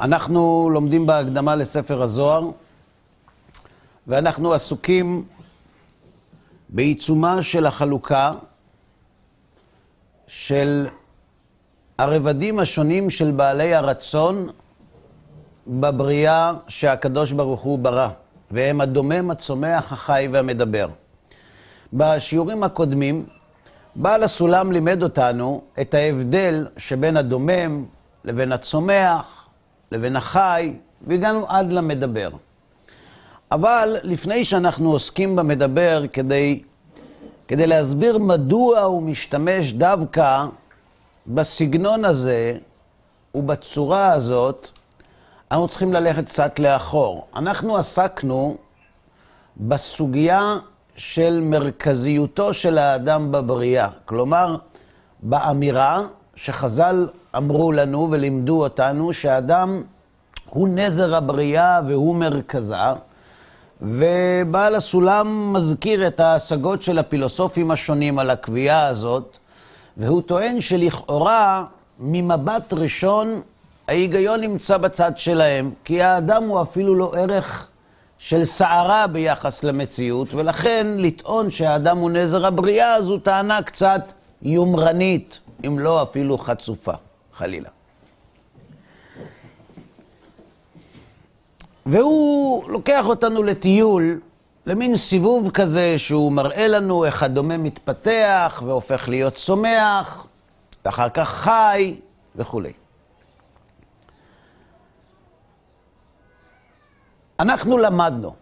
אנחנו לומדים בהקדמה לספר הזוהר, ואנחנו עסוקים בעיצומה של החלוקה של הרבדים השונים של בעלי הרצון בבריאה שהקדוש ברוך הוא ברא, והם הדומם, הצומח, החי והמדבר. בשיעורים הקודמים, בעל הסולם לימד אותנו את ההבדל שבין הדומם לבין הצומח, לבין החי, והגענו עד למדבר. אבל לפני שאנחנו עוסקים במדבר, כדי, כדי להסביר מדוע הוא משתמש דווקא בסגנון הזה ובצורה הזאת, אנחנו צריכים ללכת קצת לאחור. אנחנו עסקנו בסוגיה של מרכזיותו של האדם בבריאה. כלומר, באמירה שחז"ל אמרו לנו ולימדו אותנו שהאדם הוא נזר הבריאה והוא מרכזה, ובעל הסולם מזכיר את ההשגות של הפילוסופים השונים על הקביעה הזאת, והוא טוען שלכאורה, ממבט ראשון, ההיגיון נמצא בצד שלהם, כי האדם הוא אפילו לא ערך של סערה ביחס למציאות, ולכן לטעון שהאדם הוא נזר הבריאה זו טענה קצת יומרנית, אם לא אפילו חצופה, חלילה. והוא לוקח אותנו לטיול, למין סיבוב כזה שהוא מראה לנו איך הדומה מתפתח והופך להיות צומח, ואחר כך חי וכולי. אנחנו למדנו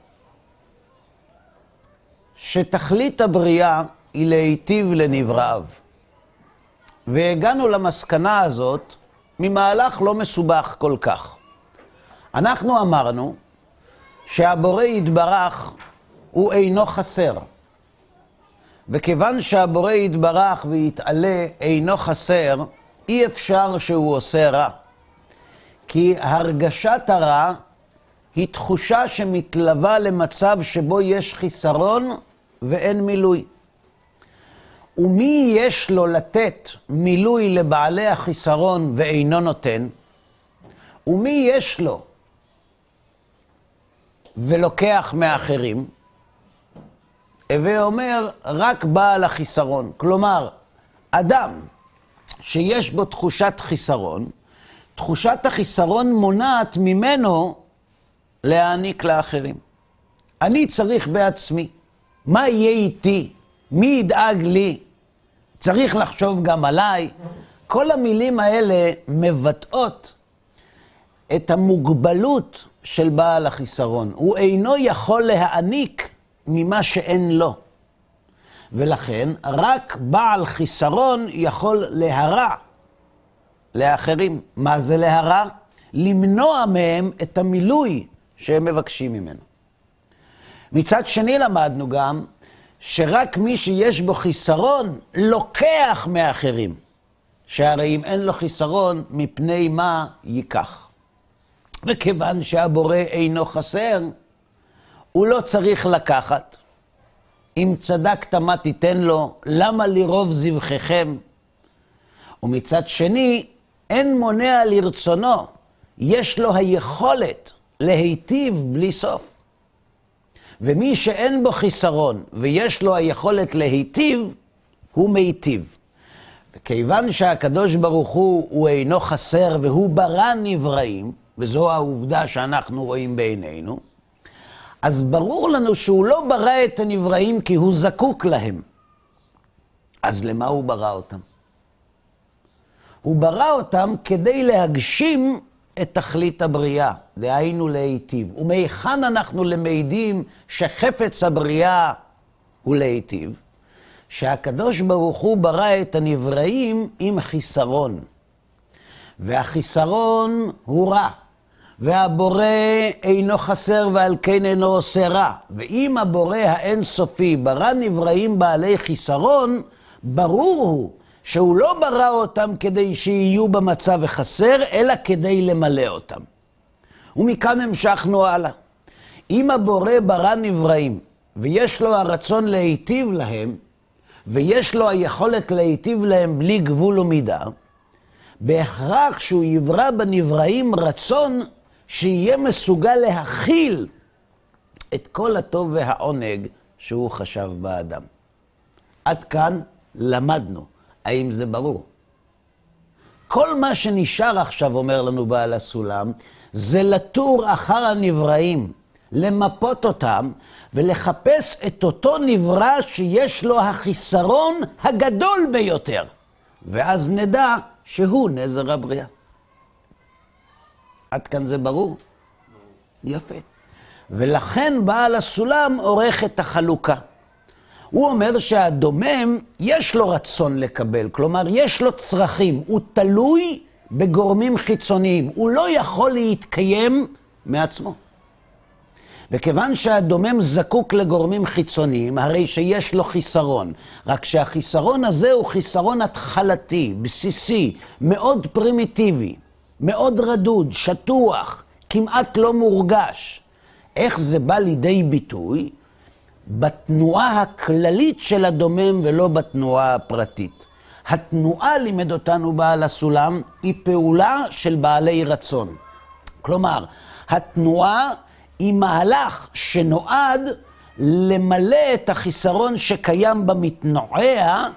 שתכלית הבריאה היא להיטיב לנבראיו. והגענו למסקנה הזאת ממהלך לא מסובך כל כך. אנחנו אמרנו שהבורא יתברך הוא אינו חסר. וכיוון שהבורא יתברך ויתעלה אינו חסר, אי אפשר שהוא עושה רע. כי הרגשת הרע היא תחושה שמתלווה למצב שבו יש חיסרון ואין מילוי. ומי יש לו לתת מילוי לבעלי החיסרון ואינו נותן? ומי יש לו ולוקח מאחרים? הווה אומר, רק בעל החיסרון. כלומר, אדם שיש בו תחושת חיסרון, תחושת החיסרון מונעת ממנו להעניק לאחרים. אני צריך בעצמי. מה יהיה איתי? מי ידאג לי? צריך לחשוב גם עליי. כל המילים האלה מבטאות את המוגבלות של בעל החיסרון. הוא אינו יכול להעניק ממה שאין לו. ולכן רק בעל חיסרון יכול להרע לאחרים. מה זה להרע? למנוע מהם את המילוי שהם מבקשים ממנו. מצד שני למדנו גם שרק מי שיש בו חיסרון לוקח מאחרים. שהרי אם אין לו חיסרון, מפני מה ייקח? וכיוון שהבורא אינו חסר, הוא לא צריך לקחת. אם צדקת מה תיתן לו, למה לרוב זבחיכם? ומצד שני, אין מונע לרצונו, יש לו היכולת להיטיב בלי סוף. ומי שאין בו חיסרון ויש לו היכולת להיטיב, הוא מיטיב. וכיוון שהקדוש ברוך הוא, הוא אינו חסר והוא ברא נבראים, וזו העובדה שאנחנו רואים בעינינו, אז ברור לנו שהוא לא ברא את הנבראים כי הוא זקוק להם. אז למה הוא ברא אותם? הוא ברא אותם כדי להגשים את תכלית הבריאה, דהיינו להיטיב. ומהיכן אנחנו למדים שחפץ הבריאה הוא להיטיב? שהקדוש ברוך הוא ברא את הנבראים עם חיסרון. והחיסרון הוא רע. והבורא אינו חסר ועל כן אינו עושה רע. ואם הבורא האינסופי ברא נבראים בעלי חיסרון, ברור הוא שהוא לא ברא אותם כדי שיהיו במצב החסר, אלא כדי למלא אותם. ומכאן המשכנו הלאה. אם הבורא ברא נבראים, ויש לו הרצון להיטיב להם, ויש לו היכולת להיטיב להם בלי גבול ומידה, בהכרח שהוא יברא בנבראים רצון שיהיה מסוגל להכיל את כל הטוב והעונג שהוא חשב באדם. עד כאן למדנו. האם זה ברור? כל מה שנשאר עכשיו, אומר לנו בעל הסולם, זה לתור אחר הנבראים, למפות אותם ולחפש את אותו נברא שיש לו החיסרון הגדול ביותר. ואז נדע שהוא נזר הבריאה. עד כאן זה ברור? יפה. ולכן בעל הסולם עורך את החלוקה. הוא אומר שהדומם, יש לו רצון לקבל, כלומר, יש לו צרכים, הוא תלוי בגורמים חיצוניים, הוא לא יכול להתקיים מעצמו. וכיוון שהדומם זקוק לגורמים חיצוניים, הרי שיש לו חיסרון. רק שהחיסרון הזה הוא חיסרון התחלתי, בסיסי, מאוד פרימיטיבי, מאוד רדוד, שטוח, כמעט לא מורגש. איך זה בא לידי ביטוי? בתנועה הכללית של הדומם ולא בתנועה הפרטית. התנועה, לימד אותנו בעל הסולם, היא פעולה של בעלי רצון. כלומר, התנועה היא מהלך שנועד למלא את החיסרון שקיים במתנועע,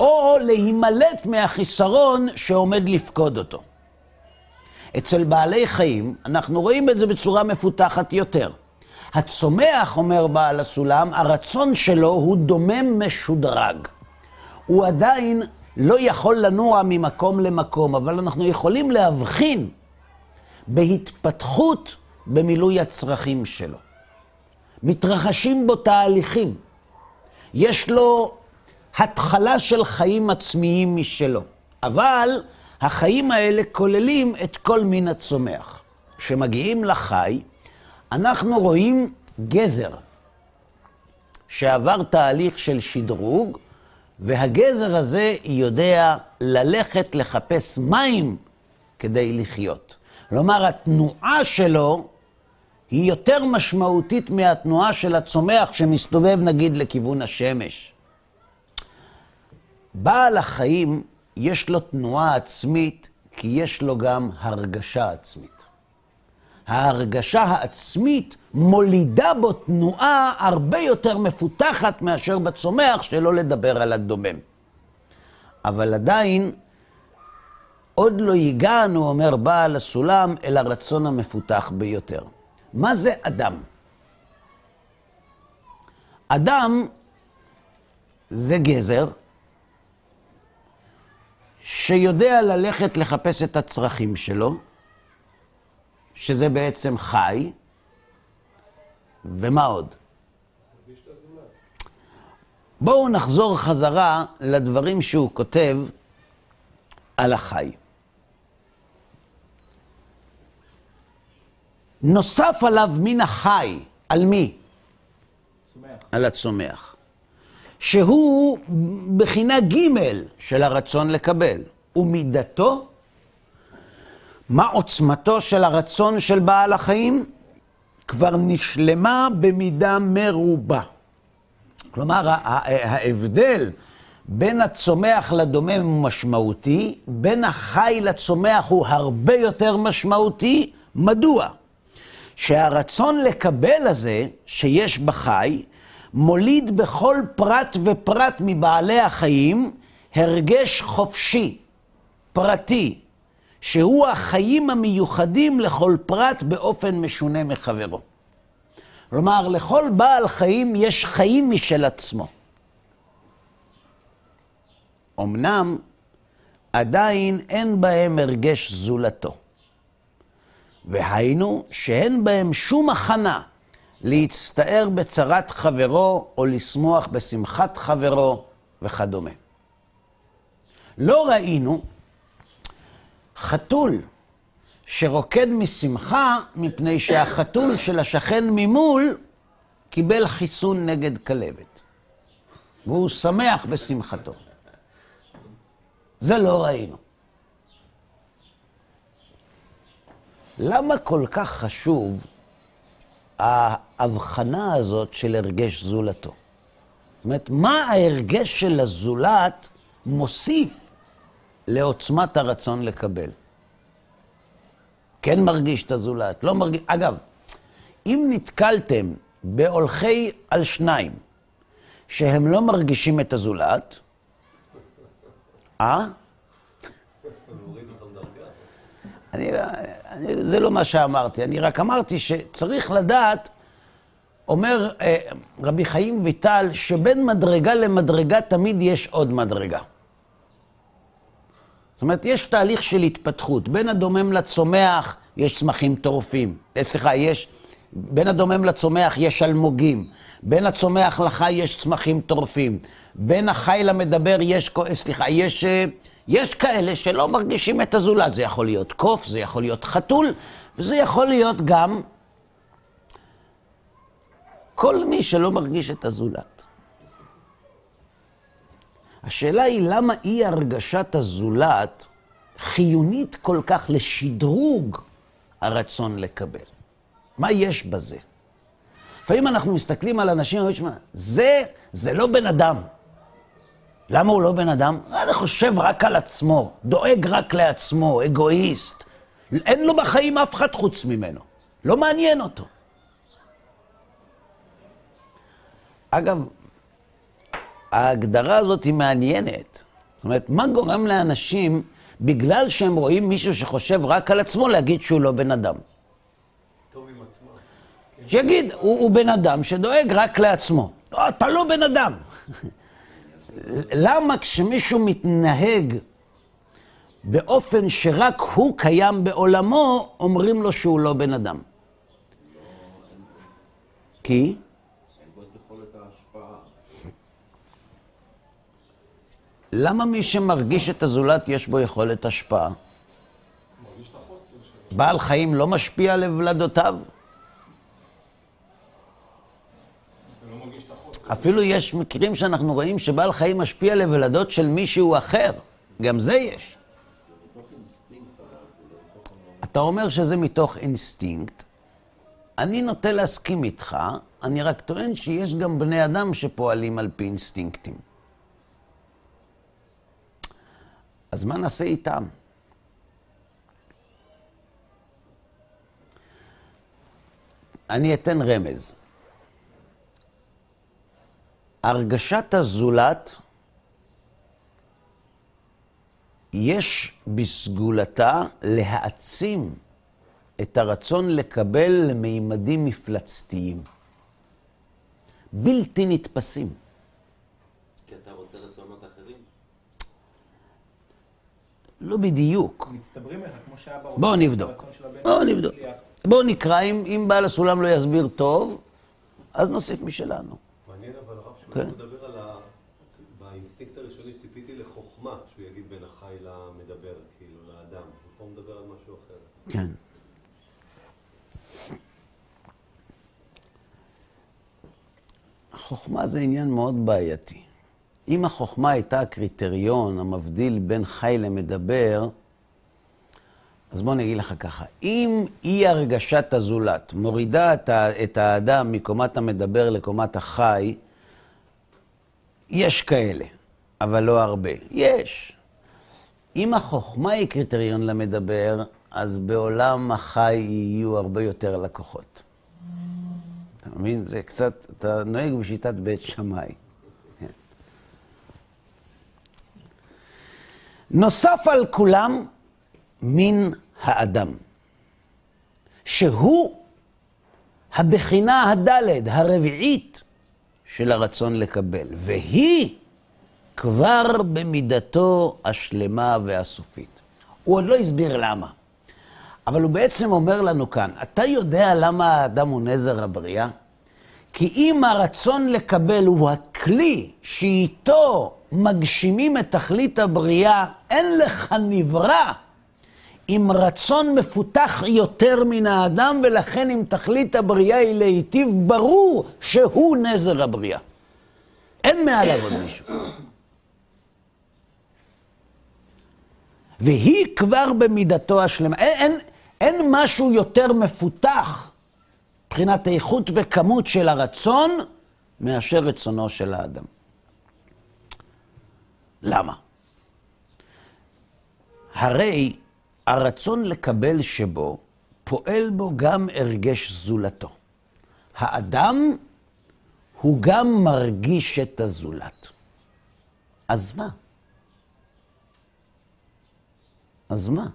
או להימלט מהחיסרון שעומד לפקוד אותו. אצל בעלי חיים, אנחנו רואים את זה בצורה מפותחת יותר. הצומח, אומר בעל הסולם, הרצון שלו הוא דומם משודרג. הוא עדיין לא יכול לנוע ממקום למקום, אבל אנחנו יכולים להבחין בהתפתחות במילוי הצרכים שלו. מתרחשים בו תהליכים. יש לו התחלה של חיים עצמיים משלו, אבל החיים האלה כוללים את כל מין הצומח. כשמגיעים לחי, אנחנו רואים גזר שעבר תהליך של שדרוג, והגזר הזה יודע ללכת לחפש מים כדי לחיות. כלומר, התנועה שלו היא יותר משמעותית מהתנועה של הצומח שמסתובב נגיד לכיוון השמש. בעל החיים יש לו תנועה עצמית כי יש לו גם הרגשה עצמית. ההרגשה העצמית מולידה בו תנועה הרבה יותר מפותחת מאשר בצומח, שלא לדבר על הדומם. אבל עדיין, עוד לא הגענו, אומר בעל הסולם, אל הרצון המפותח ביותר. מה זה אדם? אדם זה גזר שיודע ללכת לחפש את הצרכים שלו, שזה בעצם חי, ומה עוד? בואו נחזור חזרה לדברים שהוא כותב על החי. נוסף עליו מן החי, על מי? צומח. על הצומח. שהוא בחינה ג' של הרצון לקבל. ומידתו מה עוצמתו של הרצון של בעל החיים? כבר נשלמה במידה מרובה. כלומר, ההבדל בין הצומח לדומם הוא משמעותי, בין החי לצומח הוא הרבה יותר משמעותי. מדוע? שהרצון לקבל הזה שיש בחי, מוליד בכל פרט ופרט מבעלי החיים הרגש חופשי, פרטי, שהוא החיים המיוחדים לכל פרט באופן משונה מחברו. כלומר, לכל בעל חיים יש חיים משל עצמו. אמנם עדיין אין בהם הרגש זולתו. והיינו שאין בהם שום הכנה להצטער בצרת חברו או לשמוח בשמחת חברו וכדומה. לא ראינו חתול שרוקד משמחה מפני שהחתול של השכן ממול קיבל חיסון נגד כלבת. והוא שמח בשמחתו. זה לא ראינו. למה כל כך חשוב ההבחנה הזאת של הרגש זולתו? זאת אומרת, מה ההרגש של הזולת מוסיף לעוצמת הרצון לקבל. כן מרגיש את הזולת, לא מרגיש... אגב, אם נתקלתם בהולכי על שניים שהם לא מרגישים את הזולת, אה? אני, אני, זה לא מה שאמרתי, אני רק אמרתי שצריך לדעת, אומר אה, רבי חיים ויטל, שבין מדרגה למדרגה תמיד יש עוד מדרגה. זאת אומרת, יש תהליך של התפתחות. בין הדומם לצומח יש צמחים טורפים. אה, סליחה, יש... בין הדומם לצומח יש אלמוגים. בין הצומח לחי יש צמחים טורפים. בין החי למדבר יש... סליחה, יש... אה, יש כאלה שלא מרגישים את הזולת. זה יכול להיות קוף, זה יכול להיות חתול, וזה יכול להיות גם כל מי שלא מרגיש את הזולת. השאלה היא למה אי הרגשת הזולת חיונית כל כך לשדרוג הרצון לקבל. מה יש בזה? לפעמים אנחנו מסתכלים על אנשים ואומרים, שמע, זה, זה לא בן אדם. למה הוא לא בן אדם? אני חושב רק על עצמו, דואג רק לעצמו, אגואיסט. אין לו בחיים אף אחד חוץ ממנו. לא מעניין אותו. אגב, ההגדרה הזאת היא מעניינת. זאת אומרת, מה גורם לאנשים, בגלל שהם רואים מישהו שחושב רק על עצמו, להגיד שהוא לא בן אדם? טוב עם עצמו. שיגיד, הוא, הוא בן אדם שדואג רק לעצמו. לא, אתה לא בן אדם. למה כשמישהו מתנהג באופן שרק הוא קיים בעולמו, אומרים לו שהוא לא בן אדם? כי? למה מי שמרגיש את הזולת יש בו יכולת השפעה? בעל חיים לא משפיע על ולדותיו? לא. אפילו יש מקרים שאנחנו רואים שבעל חיים משפיע לוולדות של מישהו אחר. גם זה יש. אתה אומר שזה מתוך אינסטינקט. אני נוטה להסכים איתך, אני רק טוען שיש גם בני אדם שפועלים על פי אינסטינקטים. אז מה נעשה איתם? אני אתן רמז. הרגשת הזולת, יש בסגולתה להעצים את הרצון לקבל למימדים מפלצתיים, בלתי נתפסים. כי אתה רוצה רצונות אחרים? לא בדיוק. מצטברים לך, כמו שהיה ברור. בואו נבדוק. בואו נבדוק. בואו נקרא, אם, אם בעל הסולם לא יסביר טוב, אז נוסיף משלנו. מעניין אבל הרב, שהוא כן. מדבר על ה... באינסטינקט הראשוני ציפיתי לחוכמה, שהוא יגיד בין החי למדבר, כאילו, לאדם. ופה הוא מדבר על משהו אחר. כן. החוכמה זה עניין מאוד בעייתי. אם החוכמה הייתה הקריטריון המבדיל בין חי למדבר, אז בוא אני אגיד לך ככה, אם אי הרגשת הזולת מורידה את, את האדם מקומת המדבר לקומת החי, יש כאלה, אבל לא הרבה. יש. אם החוכמה היא קריטריון למדבר, אז בעולם החי יהיו הרבה יותר לקוחות. אתה מבין? זה קצת, אתה נוהג בשיטת בית שמאי. נוסף על כולם, מין האדם, שהוא הבחינה הדלת, הרביעית של הרצון לקבל, והיא כבר במידתו השלמה והסופית. הוא עוד לא הסביר למה, אבל הוא בעצם אומר לנו כאן, אתה יודע למה האדם הוא נזר הבריאה? כי אם הרצון לקבל הוא הכלי שאיתו מגשימים את תכלית הבריאה, אין לך נברא עם רצון מפותח יותר מן האדם, ולכן אם תכלית הבריאה היא להיטיב, ברור שהוא נזר הבריאה. אין מעליו עוד מישהו. והיא כבר במידתו השלמה. אין, אין, אין משהו יותר מפותח מבחינת איכות וכמות של הרצון מאשר רצונו של האדם. למה? הרי הרצון לקבל שבו, פועל בו גם הרגש זולתו. האדם הוא גם מרגיש את הזולת. אז מה? אז מה?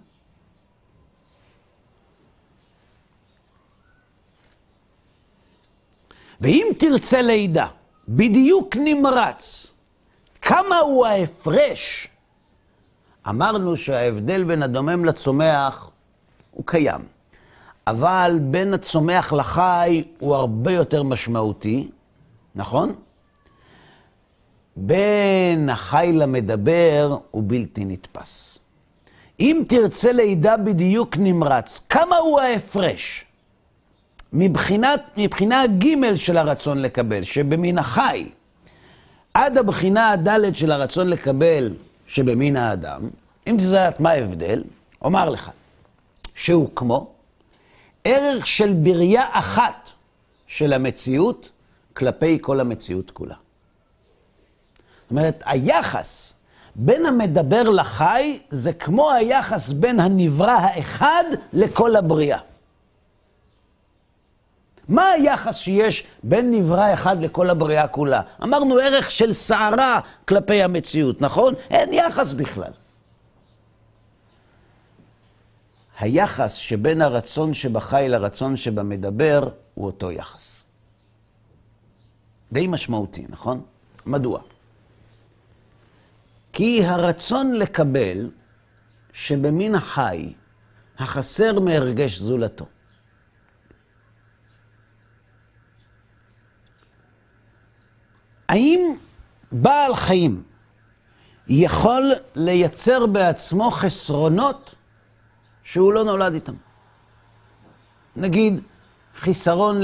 ואם תרצה לידע, בדיוק נמרץ, כמה הוא ההפרש? אמרנו שההבדל בין הדומם לצומח הוא קיים, אבל בין הצומח לחי הוא הרבה יותר משמעותי, נכון? בין החי למדבר הוא בלתי נתפס. אם תרצה לידע בדיוק נמרץ, כמה הוא ההפרש? מבחינת, מבחינה ג' של הרצון לקבל, שבמין החי, עד הבחינה הדלת של הרצון לקבל שבמין האדם, אם תדעת מה ההבדל, אומר לך שהוא כמו ערך של בריאה אחת של המציאות כלפי כל המציאות כולה. זאת אומרת, היחס בין המדבר לחי זה כמו היחס בין הנברא האחד לכל הבריאה. מה היחס שיש בין נברא אחד לכל הבריאה כולה? אמרנו ערך של סערה כלפי המציאות, נכון? אין יחס בכלל. היחס שבין הרצון שבחי לרצון שבמדבר הוא אותו יחס. די משמעותי, נכון? מדוע? כי הרצון לקבל שבמין החי החסר מהרגש זולתו. האם בעל חיים יכול לייצר בעצמו חסרונות שהוא לא נולד איתם? נגיד, חיסרון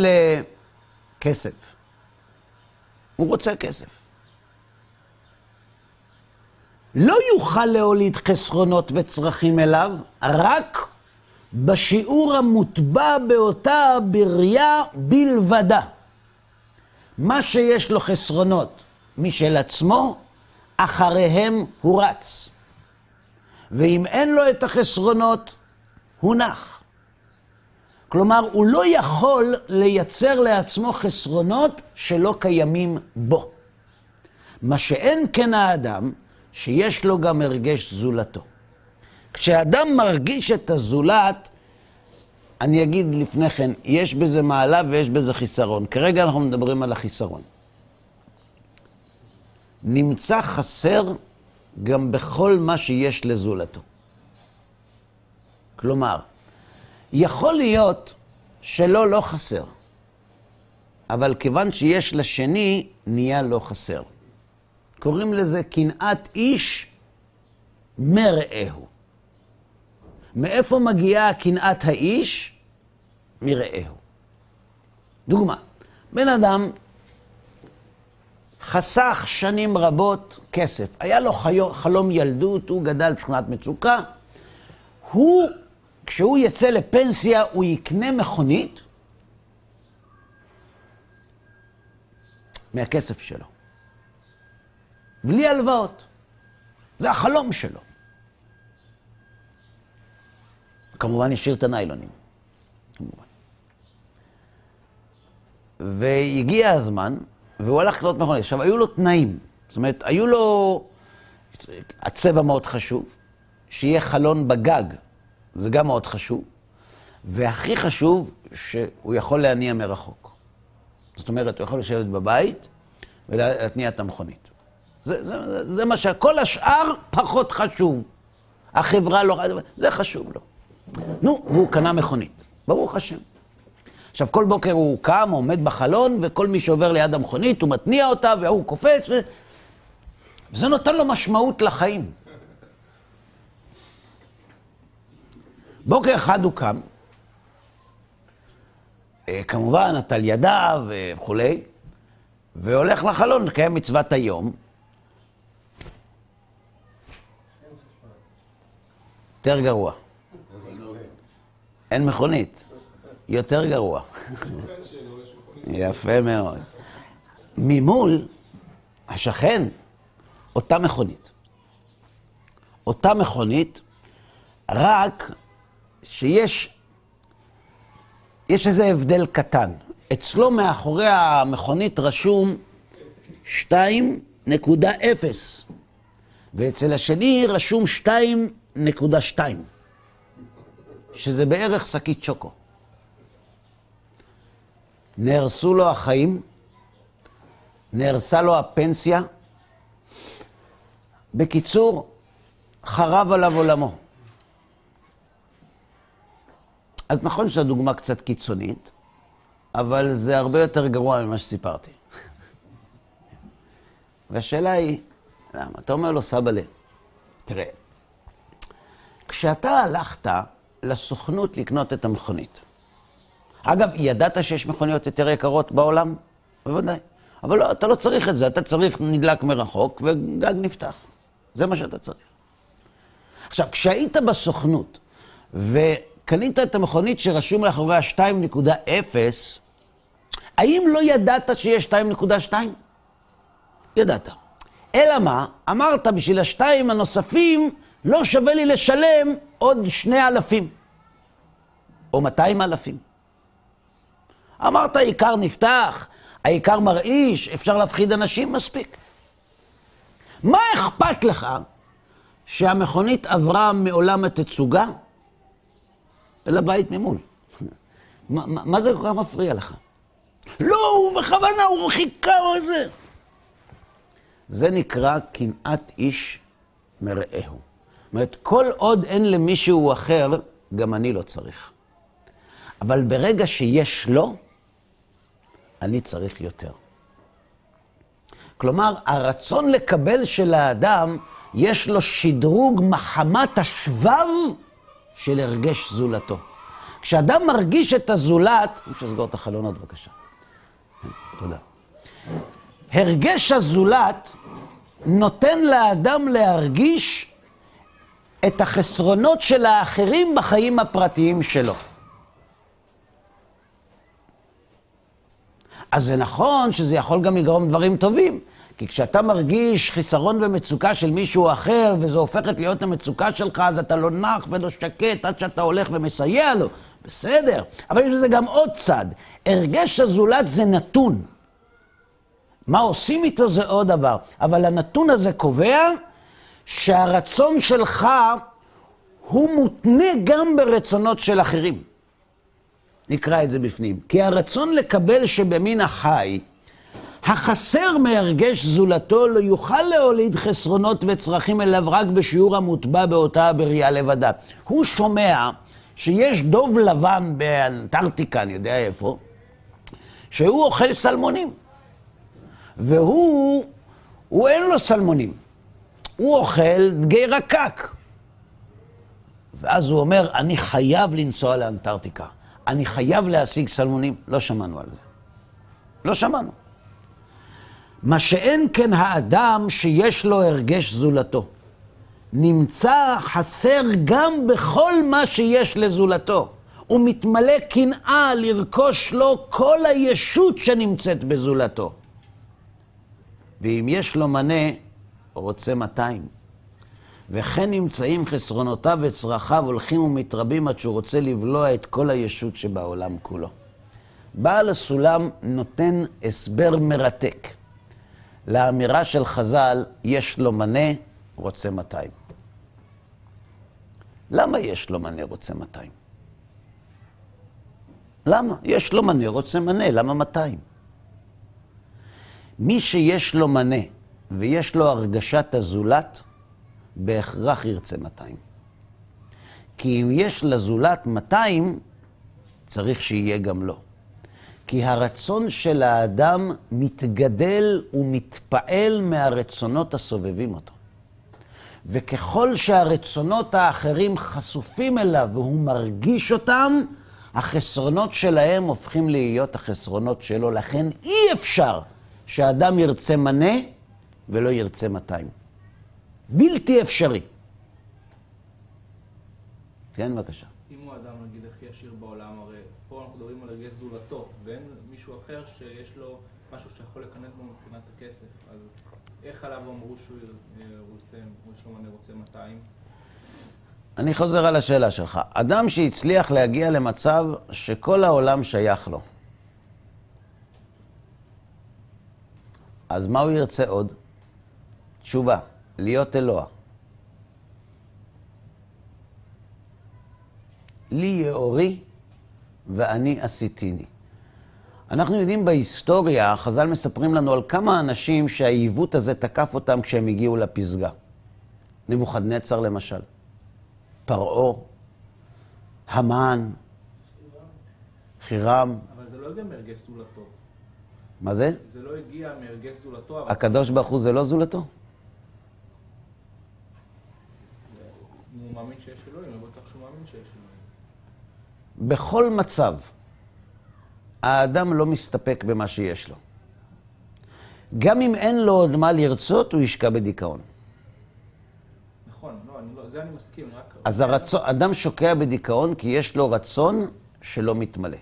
לכסף. הוא רוצה כסף. לא יוכל להוליד חסרונות וצרכים אליו, רק בשיעור המוטבע באותה בריאה בלבדה. מה שיש לו חסרונות משל עצמו, אחריהם הוא רץ. ואם אין לו את החסרונות, הוא נח. כלומר, הוא לא יכול לייצר לעצמו חסרונות שלא קיימים בו. מה שאין כן האדם, שיש לו גם הרגש זולתו. כשאדם מרגיש את הזולת, אני אגיד לפני כן, יש בזה מעלה ויש בזה חיסרון. כרגע אנחנו מדברים על החיסרון. נמצא חסר גם בכל מה שיש לזולתו. כלומר, יכול להיות שלא לא חסר, אבל כיוון שיש לשני, נהיה לא חסר. קוראים לזה קנאת איש מרעהו. מאיפה מגיעה קנאת האיש? מרעהו. דוגמה, בן אדם חסך שנים רבות כסף. היה לו חיו, חלום ילדות, הוא גדל בשכונת מצוקה. הוא, כשהוא יצא לפנסיה, הוא יקנה מכונית מהכסף שלו. בלי הלוואות. זה החלום שלו. כמובן השאיר את הניילונים. כמובן. והגיע הזמן, והוא הלך לקנות מכונית. עכשיו, היו לו תנאים. זאת אומרת, היו לו... הצבע מאוד חשוב, שיהיה חלון בגג, זה גם מאוד חשוב. והכי חשוב, שהוא יכול להניע מרחוק. זאת אומרת, הוא יכול לשבת בבית ולהתניע את המכונית. זה, זה, זה מה ש... כל השאר פחות חשוב. החברה לא... זה חשוב לו. נו, והוא קנה מכונית, ברוך השם. עכשיו, כל בוקר הוא קם, עומד בחלון, וכל מי שעובר ליד המכונית, הוא מתניע אותה, והוא קופץ, ו... וזה נותן לו משמעות לחיים. בוקר אחד הוא קם, אה, כמובן, נטל ידיו וכולי, והולך לחלון לקיים מצוות היום. יותר גרוע. אין מכונית. יותר גרוע. יפה מאוד. ממול, השכן, אותה מכונית. אותה מכונית, רק שיש יש איזה הבדל קטן. אצלו מאחורי המכונית רשום 2.0, ואצל השני רשום 2.2, שזה בערך שקית שוקו. נהרסו לו החיים, נהרסה לו הפנסיה. בקיצור, חרב עליו עולמו. אז נכון שזו דוגמה קצת קיצונית, אבל זה הרבה יותר גרוע ממה שסיפרתי. והשאלה היא, למה? אתה אומר לו, סבא'לה, תראה, כשאתה הלכת לסוכנות לקנות את המכונית, אגב, ידעת שיש מכוניות יותר יקרות בעולם? בוודאי. אבל לא, אתה לא צריך את זה, אתה צריך נדלק מרחוק וגג נפתח. זה מה שאתה צריך. עכשיו, כשהיית בסוכנות וקנית את המכונית שרשום מאחוריה 2.0, האם לא ידעת שיש 2.2? ידעת. אלא מה? אמרת, בשביל השתיים הנוספים לא שווה לי לשלם עוד שני אלפים, או 200 אלפים. אמרת, העיקר נפתח, העיקר מרעיש, אפשר להפחיד אנשים, מספיק. מה אכפת לך שהמכונית עברה מעולם התצוגה אל הבית ממול? מה, מה, מה זה כל כך מפריע לך? לא, הוא בכוונה, הוא חיכה את זה. זה נקרא קנאת איש מרעהו. אומרת, כל עוד אין למישהו אחר, גם אני לא צריך. אבל ברגע שיש לו, אני צריך יותר. כלומר, הרצון לקבל של האדם, יש לו שדרוג מחמת השבב של הרגש זולתו. כשאדם מרגיש את הזולת, אפשר לסגור את החלונות בבקשה. תודה. הרגש הזולת נותן לאדם להרגיש את החסרונות של האחרים בחיים הפרטיים שלו. אז זה נכון שזה יכול גם לגרום דברים טובים. כי כשאתה מרגיש חיסרון ומצוקה של מישהו אחר, וזו הופכת להיות המצוקה שלך, אז אתה לא נח ולא שקט עד שאתה הולך ומסייע לו. בסדר, אבל יש לזה גם עוד צד. הרגש הזולת זה נתון. מה עושים איתו זה עוד דבר. אבל הנתון הזה קובע שהרצון שלך הוא מותנה גם ברצונות של אחרים. נקרא את זה בפנים. כי הרצון לקבל שבמין החי, החסר מהרגש זולתו לא יוכל להוליד חסרונות וצרכים אליו רק בשיעור המוטבע באותה הבריאה לבדה. הוא שומע שיש דוב לבן באנטארקטיקה, אני יודע איפה, שהוא אוכל סלמונים. והוא, הוא אין לו סלמונים. הוא אוכל דגי רקק. ואז הוא אומר, אני חייב לנסוע לאנטארקטיקה. אני חייב להשיג סלמונים. לא שמענו על זה. לא שמענו. מה שאין כן האדם שיש לו הרגש זולתו. נמצא חסר גם בכל מה שיש לזולתו. הוא מתמלא קנאה לרכוש לו כל הישות שנמצאת בזולתו. ואם יש לו מנה, רוצה 200. וכן נמצאים חסרונותיו וצרכיו הולכים ומתרבים עד שהוא רוצה לבלוע את כל הישות שבעולם כולו. בעל הסולם נותן הסבר מרתק לאמירה של חז"ל, יש לו מנה, רוצה 200. למה יש לו מנה, רוצה 200? למה? יש לו מנה, רוצה מנה, למה 200? מי שיש לו מנה ויש לו הרגשת הזולת, בהכרח ירצה 200. כי אם יש לזולת 200, צריך שיהיה גם לו. כי הרצון של האדם מתגדל ומתפעל מהרצונות הסובבים אותו. וככל שהרצונות האחרים חשופים אליו והוא מרגיש אותם, החסרונות שלהם הופכים להיות החסרונות שלו. לכן אי אפשר שאדם ירצה מנה ולא ירצה 200. בלתי אפשרי. כן, בבקשה. אם הוא אדם, נגיד, הכי עשיר בעולם, הרי פה אנחנו מדברים על הרגש זולתו, ואין מישהו אחר שיש לו משהו שיכול לקנט בו מבחינת הכסף. אז איך עליו אמרו שהוא רוצה, יש לו מנה רוצה 200? אני חוזר על השאלה שלך. אדם שהצליח להגיע למצב שכל העולם שייך לו, אז מה הוא ירצה עוד? תשובה, להיות אלוה. לי יאורי ואני עשיתיני. אנחנו יודעים בהיסטוריה, חז"ל מספרים לנו על כמה אנשים שהעיוות הזה תקף אותם כשהם הגיעו לפסגה. נבוכדנצר למשל, פרעה, המן, חירם. אבל זה לא הגיע מהרגש זולתו. מה זה? זה לא הגיע מהרגש זולתו, אבל הקדוש ברוך הוא זה לא זולתו? הוא מאמין שיש אלוהים, הוא בטח שהוא מאמין שיש אלוהים. בכל מצב, האדם לא מסתפק במה שיש לו. גם אם אין לו עוד מה לרצות, הוא ישקע בדיכאון. נכון, לא, אני לא, זה אני מסכים, אני רק... אז הרצון, אדם שוקע בדיכאון כי יש לו רצון שלא מתמלא.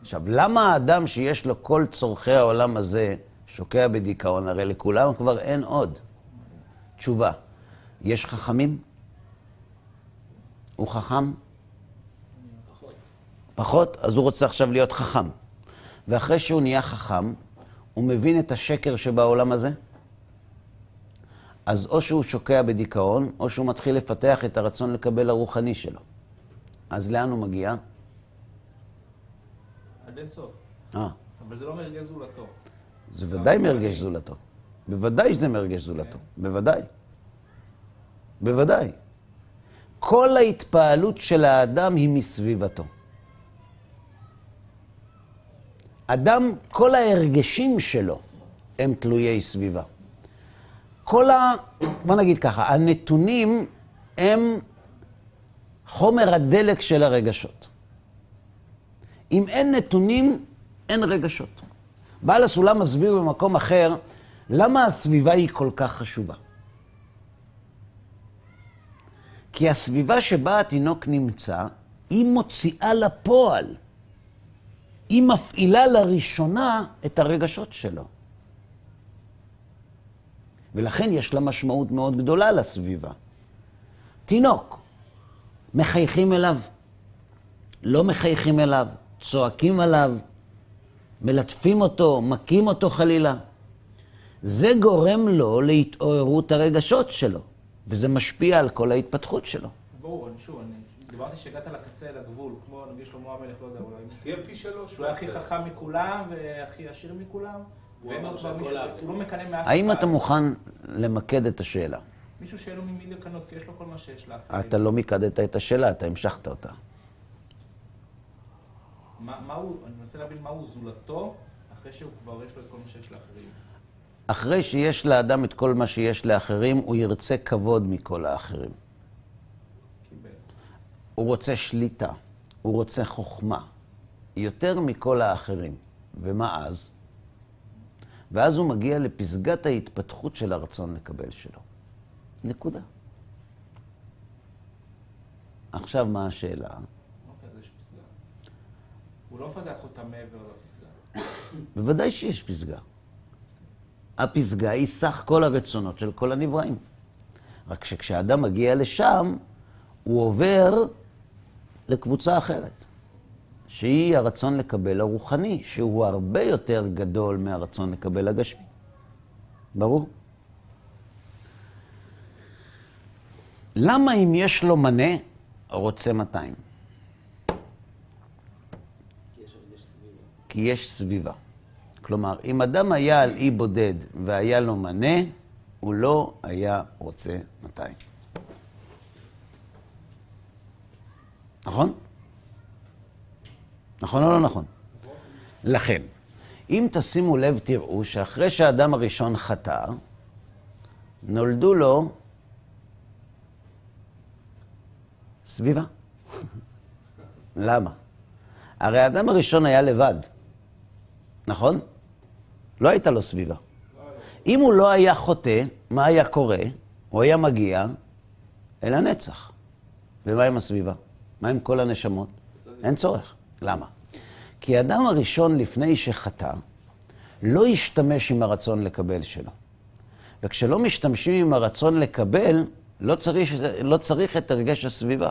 עכשיו, למה האדם שיש לו כל צורכי העולם הזה שוקע בדיכאון? הרי לכולם כבר אין עוד. תשובה, יש חכמים? הוא חכם? פחות. פחות? אז הוא רוצה עכשיו להיות חכם. ואחרי שהוא נהיה חכם, הוא מבין את השקר שבעולם הזה? אז או שהוא שוקע בדיכאון, או שהוא מתחיל לפתח את הרצון לקבל הרוחני שלו. אז לאן הוא מגיע? עד אין סוף. אה, אבל זה לא מהרגש זולתו. זה ודאי מרגש זולתו. בוודאי שזה מרגש זולתו. בוודאי. בוודאי. כל ההתפעלות של האדם היא מסביבתו. אדם, כל ההרגשים שלו הם תלויי סביבה. כל ה... בוא נגיד ככה, הנתונים הם חומר הדלק של הרגשות. אם אין נתונים, אין רגשות. בעל הסולם מסביר במקום אחר למה הסביבה היא כל כך חשובה. כי הסביבה שבה התינוק נמצא, היא מוציאה לפועל. היא מפעילה לראשונה את הרגשות שלו. ולכן יש לה משמעות מאוד גדולה לסביבה. תינוק, מחייכים אליו, לא מחייכים אליו, צועקים עליו, מלטפים אותו, מכים אותו חלילה. זה גורם לו להתעוררות הרגשות שלו, וזה משפיע על כל ההתפתחות שלו. ברור, אני שוב, אני דיברתי שהגעת לקצה, לגבול, כמו נגיד שלמה המלך, לא יודע, אולי... אז תהיה פי שלוש. שהוא היה הכי חכם מכולם והכי עשיר מכולם. הוא ואין אמר לו כבר מישהו. הוא לא מקנא מאף אחד. האם אתה מוכן למקד את השאלה? מישהו שאין לו ממי לקנות, כי יש לו כל מה שיש לאחרים. אתה לא מיקדת את השאלה, אתה המשכת אותה. מה מה הוא, אני מנסה להבין מהו זולתו, אחרי שהוא כבר יש לו את כל מה שיש לאחרים. אחרי שיש לאדם את כל מה שיש לאחרים, הוא ירצה כבוד מכל האחרים. הוא רוצה שליטה, הוא רוצה חוכמה, יותר מכל האחרים. ומה אז? ואז הוא מגיע לפסגת ההתפתחות של הרצון לקבל שלו. נקודה. עכשיו, מה השאלה? אוקיי. הוא לא מפתח אותה מעבר לפסגה. בוודאי שיש פסגה. הפסגה היא סך כל הרצונות של כל הנבראים. רק שכשאדם מגיע לשם, הוא עובר לקבוצה אחרת, שהיא הרצון לקבל הרוחני, שהוא הרבה יותר גדול מהרצון לקבל הגשמי. ברור? למה אם יש לו מנה, רוצה 200? כי יש סביבה. כלומר, אם אדם היה על אי בודד והיה לו מנה, הוא לא היה רוצה 200. נכון? נכון או לא נכון? לכן, אם תשימו לב, תראו שאחרי שהאדם הראשון חטא, נולדו לו סביבה. למה? הרי האדם הראשון היה לבד, נכון? לא הייתה לו סביבה. אם הוא לא היה חוטא, מה היה קורה? הוא היה מגיע אל הנצח. ומה עם הסביבה? מה עם כל הנשמות? אין צורך. למה? כי האדם הראשון, לפני שחטא, לא השתמש עם הרצון לקבל שלו. וכשלא משתמשים עם הרצון לקבל, לא צריך, לא צריך את הרגש הסביבה.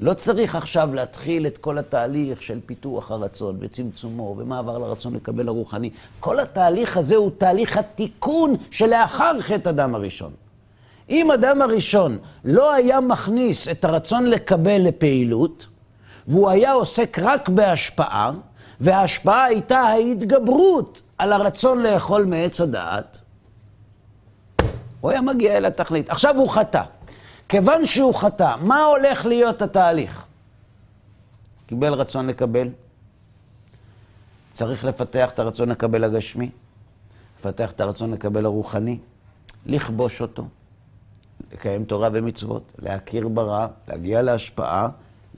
לא צריך עכשיו להתחיל את כל התהליך של פיתוח הרצון וצמצומו ומעבר לרצון לקבל הרוחני. כל התהליך הזה הוא תהליך התיקון שלאחר חטא אדם הראשון. אם אדם הראשון לא היה מכניס את הרצון לקבל לפעילות, והוא היה עוסק רק בהשפעה, וההשפעה הייתה ההתגברות על הרצון לאכול מעץ הדעת, הוא היה מגיע אל התכלית. עכשיו הוא חטא. כיוון שהוא חטא, מה הולך להיות התהליך? קיבל רצון לקבל. צריך לפתח את הרצון לקבל הגשמי, לפתח את הרצון לקבל הרוחני, לכבוש אותו, לקיים תורה ומצוות, להכיר ברע, להגיע להשפעה,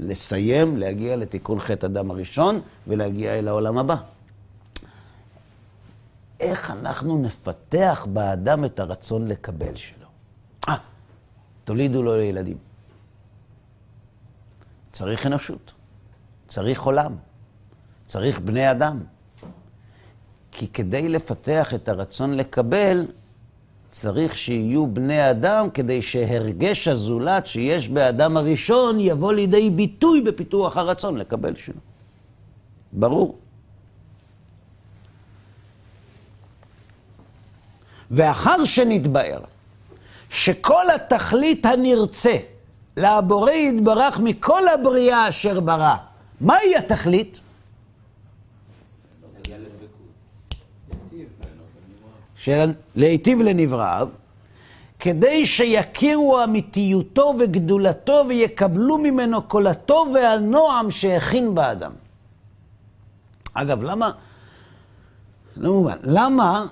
לסיים, להגיע לתיקון חטא הדם הראשון ולהגיע אל העולם הבא. איך אנחנו נפתח באדם את הרצון לקבל שלו? אה, תולידו לו ילדים. צריך אנושות, צריך עולם, צריך בני אדם. כי כדי לפתח את הרצון לקבל, צריך שיהיו בני אדם כדי שהרגש הזולת שיש באדם הראשון יבוא לידי ביטוי בפיתוח הרצון לקבל שלו. ברור. ואחר שנתבהר שכל התכלית הנרצה לבורא יתברך מכל הבריאה אשר ברא, מהי התכלית? של להיטיב לנבראיו, כדי שיכירו אמיתיותו וגדולתו ויקבלו ממנו כל הטוב והנועם שהכין באדם. אגב, למה, לא מובן, למה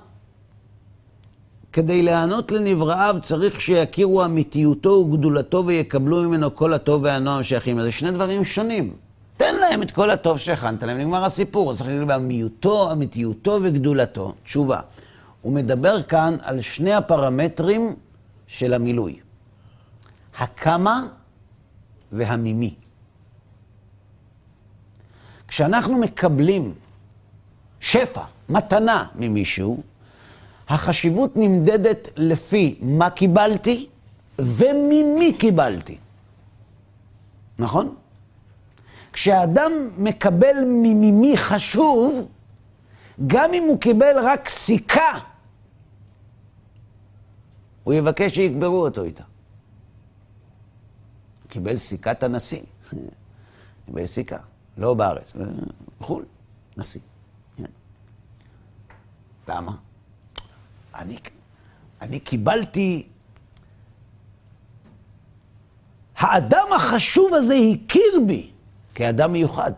כדי לענות לנבראיו צריך שיכירו אמיתיותו וגדולתו ויקבלו ממנו כל הטוב והנועם שהכין? זה שני דברים שונים. תן להם את כל הטוב שהכנת להם, נגמר הסיפור. צריך להגיד באמיתיותו, אמיתיותו וגדולתו. תשובה. הוא מדבר כאן על שני הפרמטרים של המילוי. הכמה והמימי. כשאנחנו מקבלים שפע, מתנה ממישהו, החשיבות נמדדת לפי מה קיבלתי וממי קיבלתי. נכון? כשאדם מקבל ממי חשוב, גם אם הוא קיבל רק סיכה, הוא יבקש שיקברו אותו איתה. הוא קיבל סיכת הנשיא. קיבל סיכה, לא בארץ, בחו"ל, נשיא. כן. למה? אני, אני קיבלתי... האדם החשוב הזה הכיר בי כאדם מיוחד.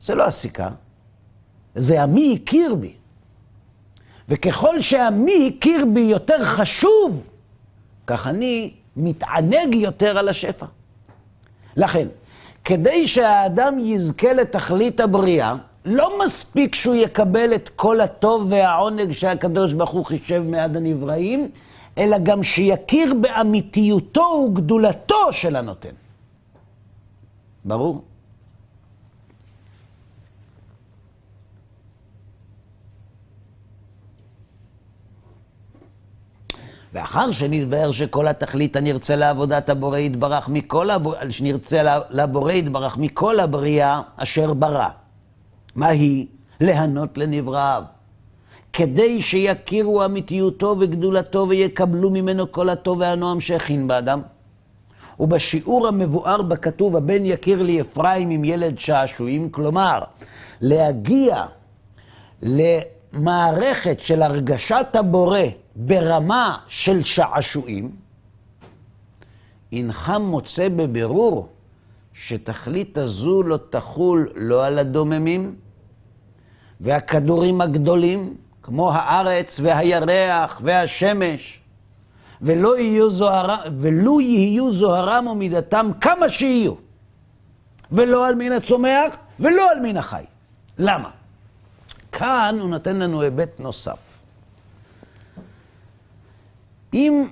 זה לא הסיכה, זה המי הכיר בי. וככל שהמי הכיר בי יותר חשוב, כך אני מתענג יותר על השפע. לכן, כדי שהאדם יזכה לתכלית הבריאה, לא מספיק שהוא יקבל את כל הטוב והעונג שהקדוש ברוך הוא חישב מעד הנבראים, אלא גם שיכיר באמיתיותו וגדולתו של הנותן. ברור? ואחר שנתבהר שכל התכלית הנרצה לעבודת הבורא יתברך מכל הבריאה, שנרצה לבורא יתברך מכל הבריאה אשר ברא. מהי? להנות לנבראיו. כדי שיכירו אמיתיותו וגדולתו ויקבלו ממנו כל הטוב והנועם שהכין באדם. ובשיעור המבואר בכתוב, הבן יכיר לי אפרים עם ילד שעשועים, כלומר, להגיע למערכת של הרגשת הבורא ברמה של שעשועים, אינך מוצא בבירור שתכלית הזו לא תחול לא על הדוממים והכדורים הגדולים, כמו הארץ והירח והשמש, ולא יהיו, זוהר, ולו יהיו זוהרם ומידתם כמה שיהיו, ולא על מין הצומח ולא על מין החי. למה? כאן הוא נותן לנו היבט נוסף. אם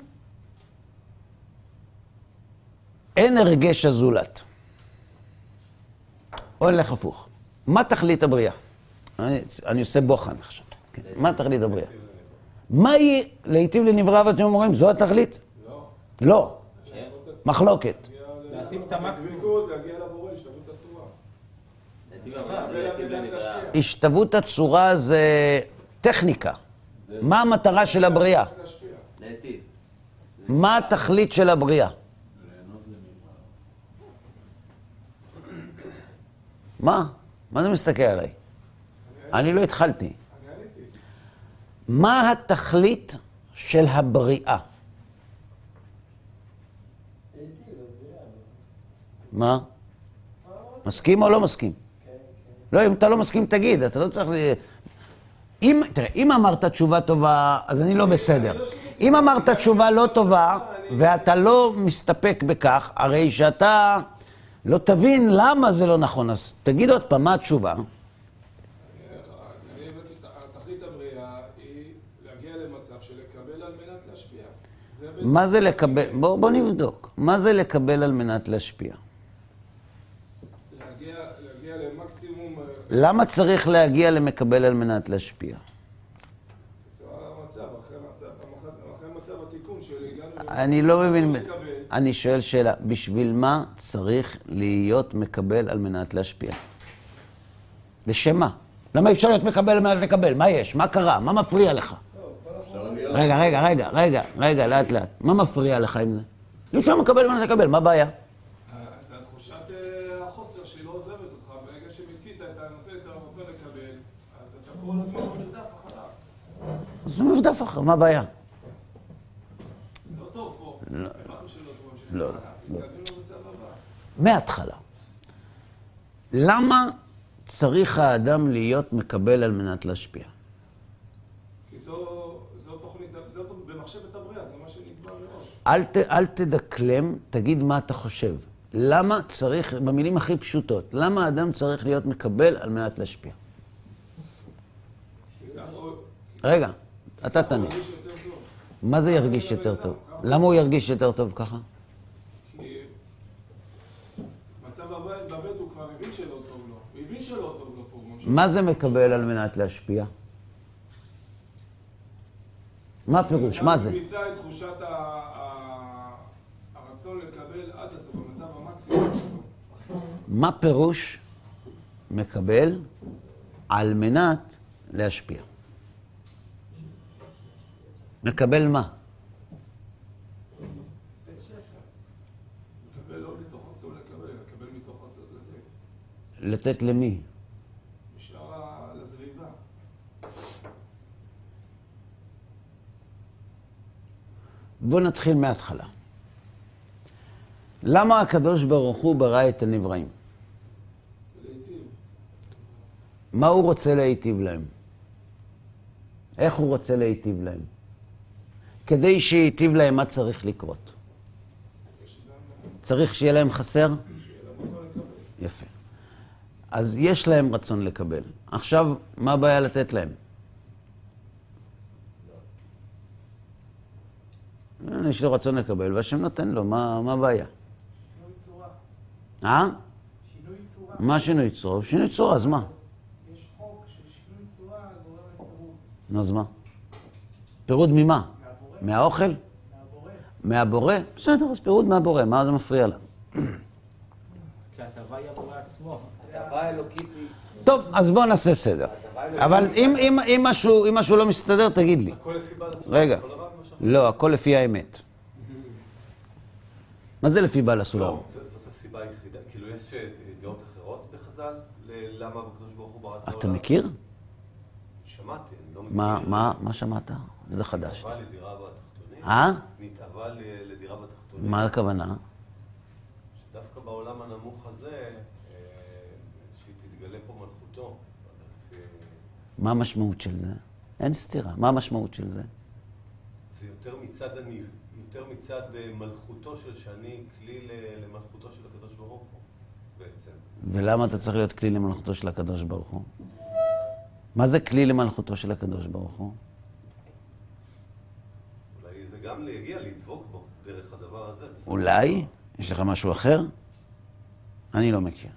אין הרגש הזולת, או נלך הפוך, מה תכלית הבריאה? אני, עושה בוחן עכשיו. מה תכלית הבריאה? מה היא להיטיב לנברא ואתם אומרים, זו התכלית? לא. לא. מחלוקת. להטיב את המקסימום. השתוות הצורה זה טכניקה. מה המטרה של הבריאה? מה התכלית של הבריאה? מה? מה זה מסתכל עליי? אני לא התחלתי. מה התכלית של הבריאה? מה? מסכים או לא מסכים? לא, אם אתה לא מסכים, תגיד, אתה לא צריך ל... אם, תראה, אם אמרת תשובה טובה, אז אני לא בסדר. אם אמרת תשובה לא טובה, ואתה לא מסתפק בכך, הרי שאתה לא תבין למה זה לא נכון. אז תגיד עוד פעם, מה התשובה? אני הבאתי שתכלית הבריאה היא להגיע למצב של לקבל על מנת להשפיע. זה בעצם- מה זה לקבל? בוא, בוא נבדוק. מה זה לקבל על מנת להשפיע? להגיע, להגיע למקסימום, אה, למה צריך להגיע למקבל על מנת להשפיע? אני לא מבין. אני שואל שאלה, בשביל מה צריך להיות מקבל על מנת להשפיע? לשם מה? למה אפשר להיות מקבל על מנת לקבל? מה יש? מה קרה? מה מפריע לך? רגע, רגע, רגע, רגע, רגע, לאט לאט. מה מפריע לך עם זה? אי אפשר לקבל על מנת לקבל, מה הבעיה? זה התחושת החוסר שהיא לא עוזבת אותך, ברגע שמיצית את הנושא, את הרצון לקבל, אז אתה כל הזמן במרדף אחריו. אז זה מרדף אחר, מה הבעיה? לא טוב פה. לא, למצב הבא. מההתחלה. למה צריך האדם להיות מקבל על מנת להשפיע? כי זו תוכנית, זו במחשבת הבריאה, זה מה שנקבע מראש. אל, ת, אל תדקלם, תגיד מה אתה חושב. למה צריך, במילים הכי פשוטות, למה האדם צריך להיות מקבל על מנת להשפיע? רגע, אתה תענה. מה זה ירגיש יותר טוב? למה הוא ירגיש יותר טוב ככה? כי מצב הבית בבית הוא כבר הבין שלא טוב לו. הוא הבין שלא טוב לו פה. הוא ממשיך. מה זה מקבל על מנת להשפיע? מה הפירוש? מה זה? הוא מיצה את תחושת ה- לקבל עד הסוף, במצב המקסימום שלו. מה פירוש מקבל על מנת להשפיע? מקבל מה? לא לתת. למי? בואו נתחיל מההתחלה. למה הקדוש ברוך הוא ברא את הנבראים? מה הוא רוצה להיטיב להם? איך הוא רוצה להיטיב להם? כדי שייטיב להם, מה צריך לקרות? צריך שיהיה להם חסר? יפה. אז יש להם רצון לקבל. עכשיו, מה הבעיה לתת להם? יש לו רצון לקבל, והשם נותן לו, מה הבעיה? אה? שינוי צורה. מה שינוי צורה? שינוי צורה, אז מה? יש חוק ששינוי צורה גורם לפירוד. אז מה? פירוד ממה? מהבורא. מהאוכל? מהבורא. מהבורא? בסדר, אז פירוד מהבורא, מה זה מפריע לה? כי ההטבה היא הבורא עצמו. הטבה האלוקית היא... טוב, אז בואו נעשה סדר. אבל אם, אם, אם, משהו, אם משהו לא מסתדר, תגיד לי. הכל לפי בעל הסולם. רגע. לא, הכל לפי האמת. מה זה לפי בעל הסולם? לא, זאת זאת הסיבה היחידה. יש אה, דעות אחרות בחז"ל, למה הקדוש ברוך הוא ברא את העולם? אתה מכיר? שמעתי, אני לא מכיר. מה, מה, מה שמעת? זה חדש. נתאווה לדירה בתחתונים. אה? נתאווה לדירה בתחתונים. מה הכוונה? שדווקא בעולם הנמוך הזה, אה, שהיא תתגלה פה מלכותו. מה המשמעות של זה? אין סתירה. מה המשמעות של זה? זה יותר מצד אני, יותר מצד אה, מלכותו של שאני כלי למלכותו של הקדוש ברוך הוא, בעצם. ולמה אתה צריך להיות כלי למלכותו של הקדוש ברוך הוא? מה זה כלי למלכותו של הקדוש ברוך הוא? אולי זה גם להגיע, לדבוק בו דרך הדבר הזה. אולי? יש לך משהו אחר? אני לא מכיר.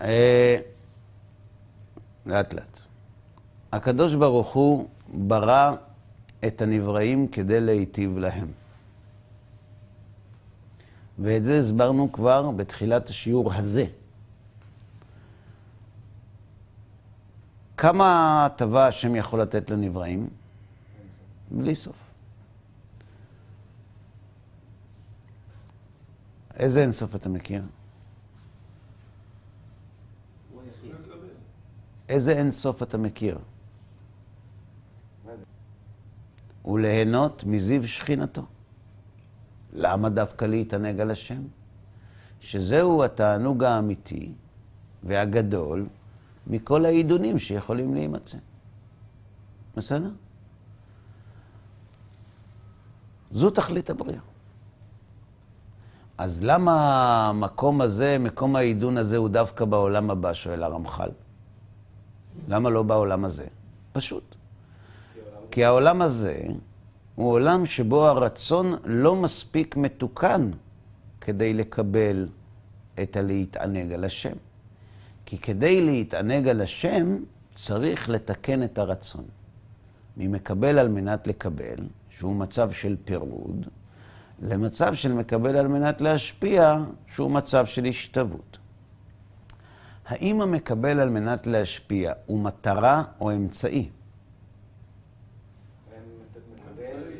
אה, לאט לאט. הקדוש ברוך הוא ברא את הנבראים כדי להיטיב להם. ואת זה הסברנו כבר בתחילת השיעור הזה. כמה הטבה השם יכול לתת לנבראים? בלי סוף. איזה אינסוף אתה מכיר? איזה אינסוף אתה מכיר? וליהנות מזיו שכינתו. למה דווקא להתענג על השם? שזהו התענוג האמיתי והגדול מכל העידונים שיכולים להימצא. בסדר? זו תכלית הבריאה. אז למה המקום הזה, מקום העידון הזה, הוא דווקא בעולם הבא, שואל הרמח"ל? למה לא בעולם הזה? פשוט. כי העולם הזה הוא עולם שבו הרצון לא מספיק מתוקן כדי לקבל את הלהתענג על השם. כי כדי להתענג על השם, צריך לתקן את הרצון. ממקבל על מנת לקבל, שהוא מצב של פירוד, למצב של מקבל על מנת להשפיע, שהוא מצב של השתוות. האם המקבל על מנת להשפיע הוא מטרה או אמצעי?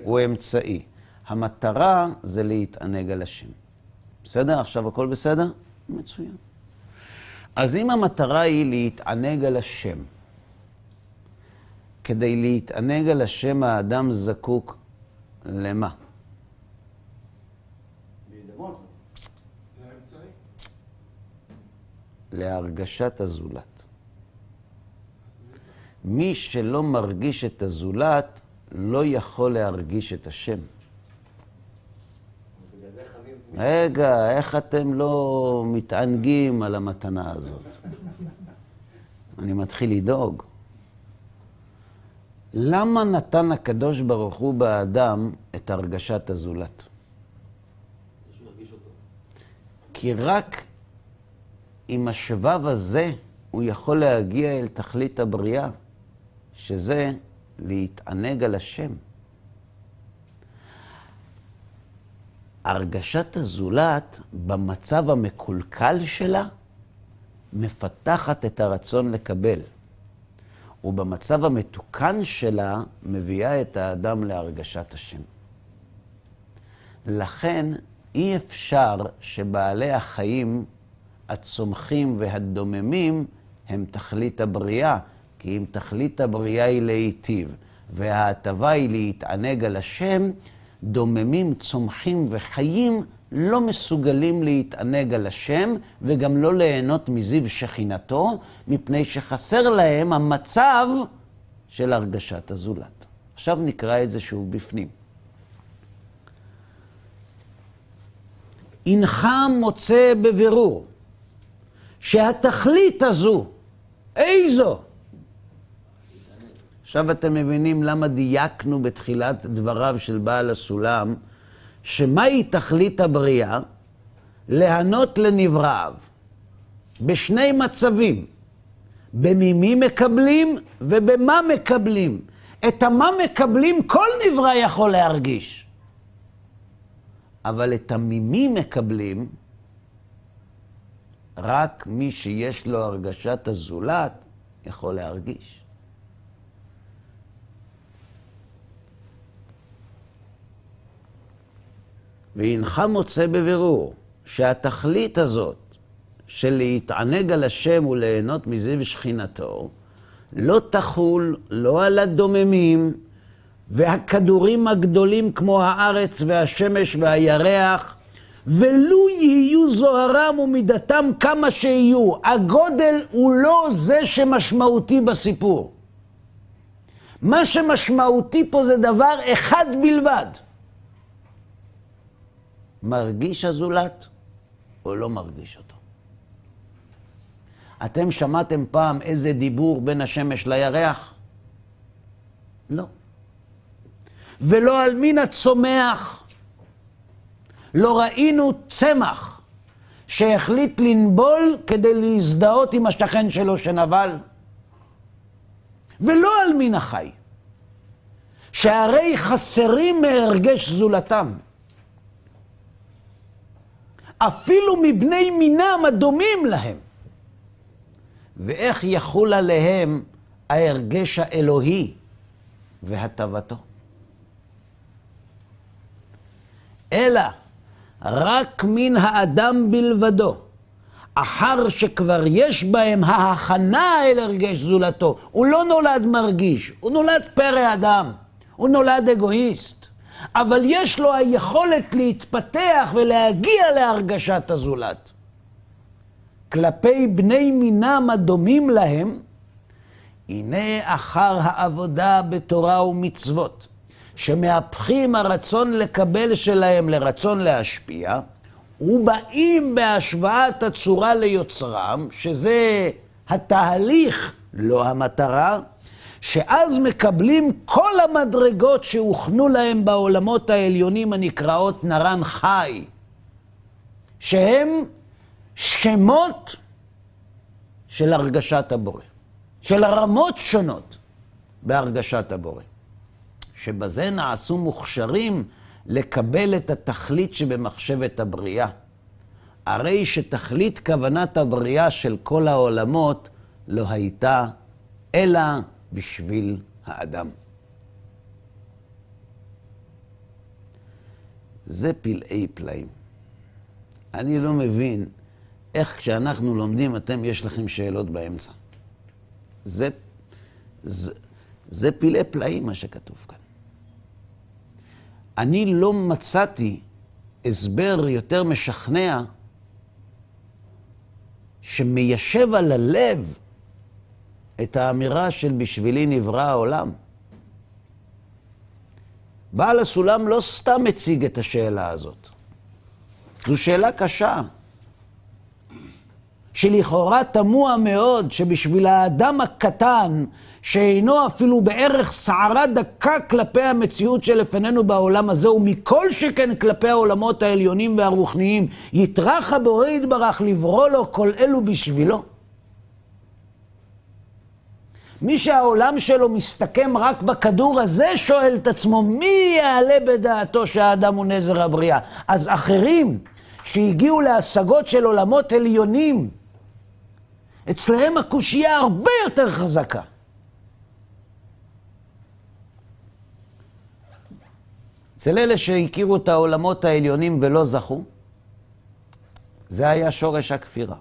הוא אמצעי. המטרה זה להתענג על השם. בסדר? עכשיו הכל בסדר? מצוין. אז אם המטרה היא להתענג על השם, כדי להתענג על השם האדם זקוק למה? להרגשת הזולת. מי שלא מרגיש את הזולת, לא יכול להרגיש את השם. רגע, איך אתם לא מתענגים על המתנה הזאת? אני מתחיל לדאוג. למה נתן הקדוש ברוך הוא באדם את הרגשת הזולת? כי רק עם השבב הזה הוא יכול להגיע אל תכלית הבריאה, שזה להתענג על השם. הרגשת הזולת, במצב המקולקל שלה, מפתחת את הרצון לקבל. ובמצב המתוקן שלה, מביאה את האדם להרגשת השם. לכן, אי אפשר שבעלי החיים הצומחים והדוממים הם תכלית הבריאה, כי אם תכלית הבריאה היא להיטיב, וההטבה היא להתענג על השם, דוממים, צומחים וחיים לא מסוגלים להתענג על השם וגם לא ליהנות מזיו שכינתו, מפני שחסר להם המצב של הרגשת הזולת. עכשיו נקרא את זה שוב בפנים. הנך מוצא בבירור שהתכלית הזו, איזו? עכשיו אתם מבינים למה דייקנו בתחילת דבריו של בעל הסולם, שמהי תכלית הבריאה? להנות לנבראיו. בשני מצבים, בממי מקבלים ובמה מקבלים. את המה מקבלים כל נברא יכול להרגיש. אבל את המימי מקבלים רק מי שיש לו הרגשת הזולת יכול להרגיש. והנך מוצא בבירור שהתכלית הזאת של להתענג על השם וליהנות מזיו שכינתו, לא תחול לא על הדוממים והכדורים הגדולים כמו הארץ והשמש והירח, ולו יהיו זוהרם ומידתם כמה שיהיו. הגודל הוא לא זה שמשמעותי בסיפור. מה שמשמעותי פה זה דבר אחד בלבד. מרגיש הזולת או לא מרגיש אותו? אתם שמעתם פעם איזה דיבור בין השמש לירח? לא. ולא על מין הצומח. לא ראינו צמח שהחליט לנבול כדי להזדהות עם השכן שלו שנבל. ולא על מין החי, שהרי חסרים מהרגש זולתם. אפילו מבני מינם הדומים להם. ואיך יחול עליהם ההרגש האלוהי והטבתו? אלא רק מן האדם בלבדו, אחר שכבר יש בהם ההכנה אל הרגש זולתו. הוא לא נולד מרגיש, הוא נולד פרא אדם, הוא נולד אגואיסט, אבל יש לו היכולת להתפתח ולהגיע להרגשת הזולת. כלפי בני מינם הדומים להם, הנה אחר העבודה בתורה ומצוות, שמהפכים הרצון לקבל שלהם לרצון להשפיע, ובאים בהשוואת הצורה ליוצרם, שזה התהליך, לא המטרה, שאז מקבלים כל המדרגות שהוכנו להם בעולמות העליונים הנקראות נרן חי, שהם שמות של הרגשת הבורא, של הרמות שונות בהרגשת הבורא, שבזה נעשו מוכשרים לקבל את התכלית שבמחשבת הבריאה. הרי שתכלית כוונת הבריאה של כל העולמות לא הייתה אלא בשביל האדם. זה פלאי פלאים. אני לא מבין איך כשאנחנו לומדים, אתם, יש לכם שאלות באמצע. זה, זה, זה פלאי פלאים מה שכתוב כאן. אני לא מצאתי הסבר יותר משכנע שמיישב על הלב את האמירה של בשבילי נברא העולם. בעל הסולם לא סתם מציג את השאלה הזאת. זו שאלה קשה. שלכאורה תמוה מאוד שבשביל האדם הקטן, שאינו אפילו בערך שערה דקה כלפי המציאות שלפנינו בעולם הזה, ומכל שכן כלפי העולמות העליונים והרוחניים, יטרח הבורא יתברך לברוא לו כל אלו בשבילו. מי שהעולם שלו מסתכם רק בכדור הזה, שואל את עצמו, מי יעלה בדעתו שהאדם הוא נזר הבריאה? אז אחרים שהגיעו להשגות של עולמות עליונים, אצלהם הקושייה הרבה יותר חזקה. אצל אלה שהכירו את העולמות העליונים ולא זכו, זה היה שורש הכפירה.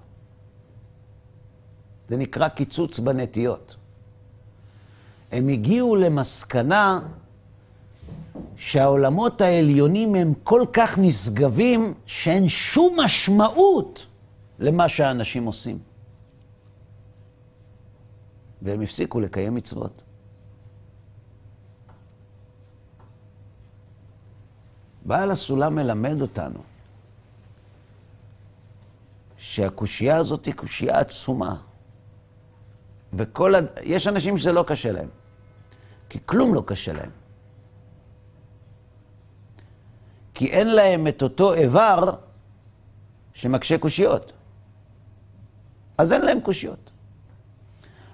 זה נקרא קיצוץ בנטיות. הם הגיעו למסקנה שהעולמות העליונים הם כל כך נשגבים, שאין שום משמעות למה שהאנשים עושים. והם הפסיקו לקיים מצוות. בעל הסולם מלמד אותנו שהקושייה הזאת היא קושייה עצומה. וכל... הד... יש אנשים שזה לא קשה להם, כי כלום לא קשה להם. כי אין להם את אותו איבר שמקשה קושיות. אז אין להם קושיות.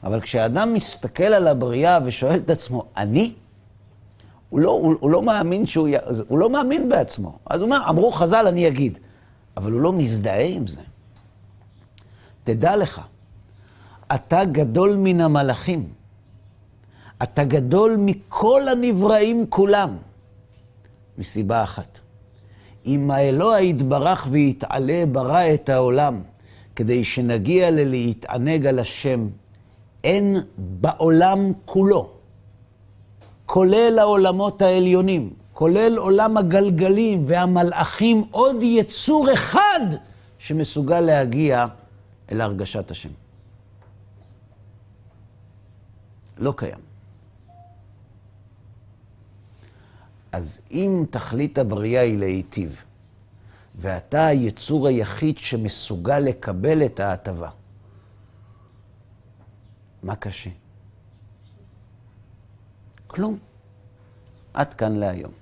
אבל כשאדם מסתכל על הבריאה ושואל את עצמו, אני? הוא לא, הוא, הוא לא מאמין שהוא, י... הוא לא מאמין בעצמו. אז הוא אומר, אמרו חז"ל, אני אגיד. אבל הוא לא מזדהה עם זה. תדע לך, אתה גדול מן המלאכים. אתה גדול מכל הנבראים כולם. מסיבה אחת. אם האלוה יתברך ויתעלה ברא את העולם, כדי שנגיע ללהתענג על השם, אין בעולם כולו, כולל העולמות העליונים, כולל עולם הגלגלים והמלאכים, עוד יצור אחד שמסוגל להגיע אל הרגשת השם. לא קיים. אז אם תכלית הבריאה היא להיטיב, ואתה היצור היחיד שמסוגל לקבל את ההטבה, מה קשה? כלום. עד כאן להיום.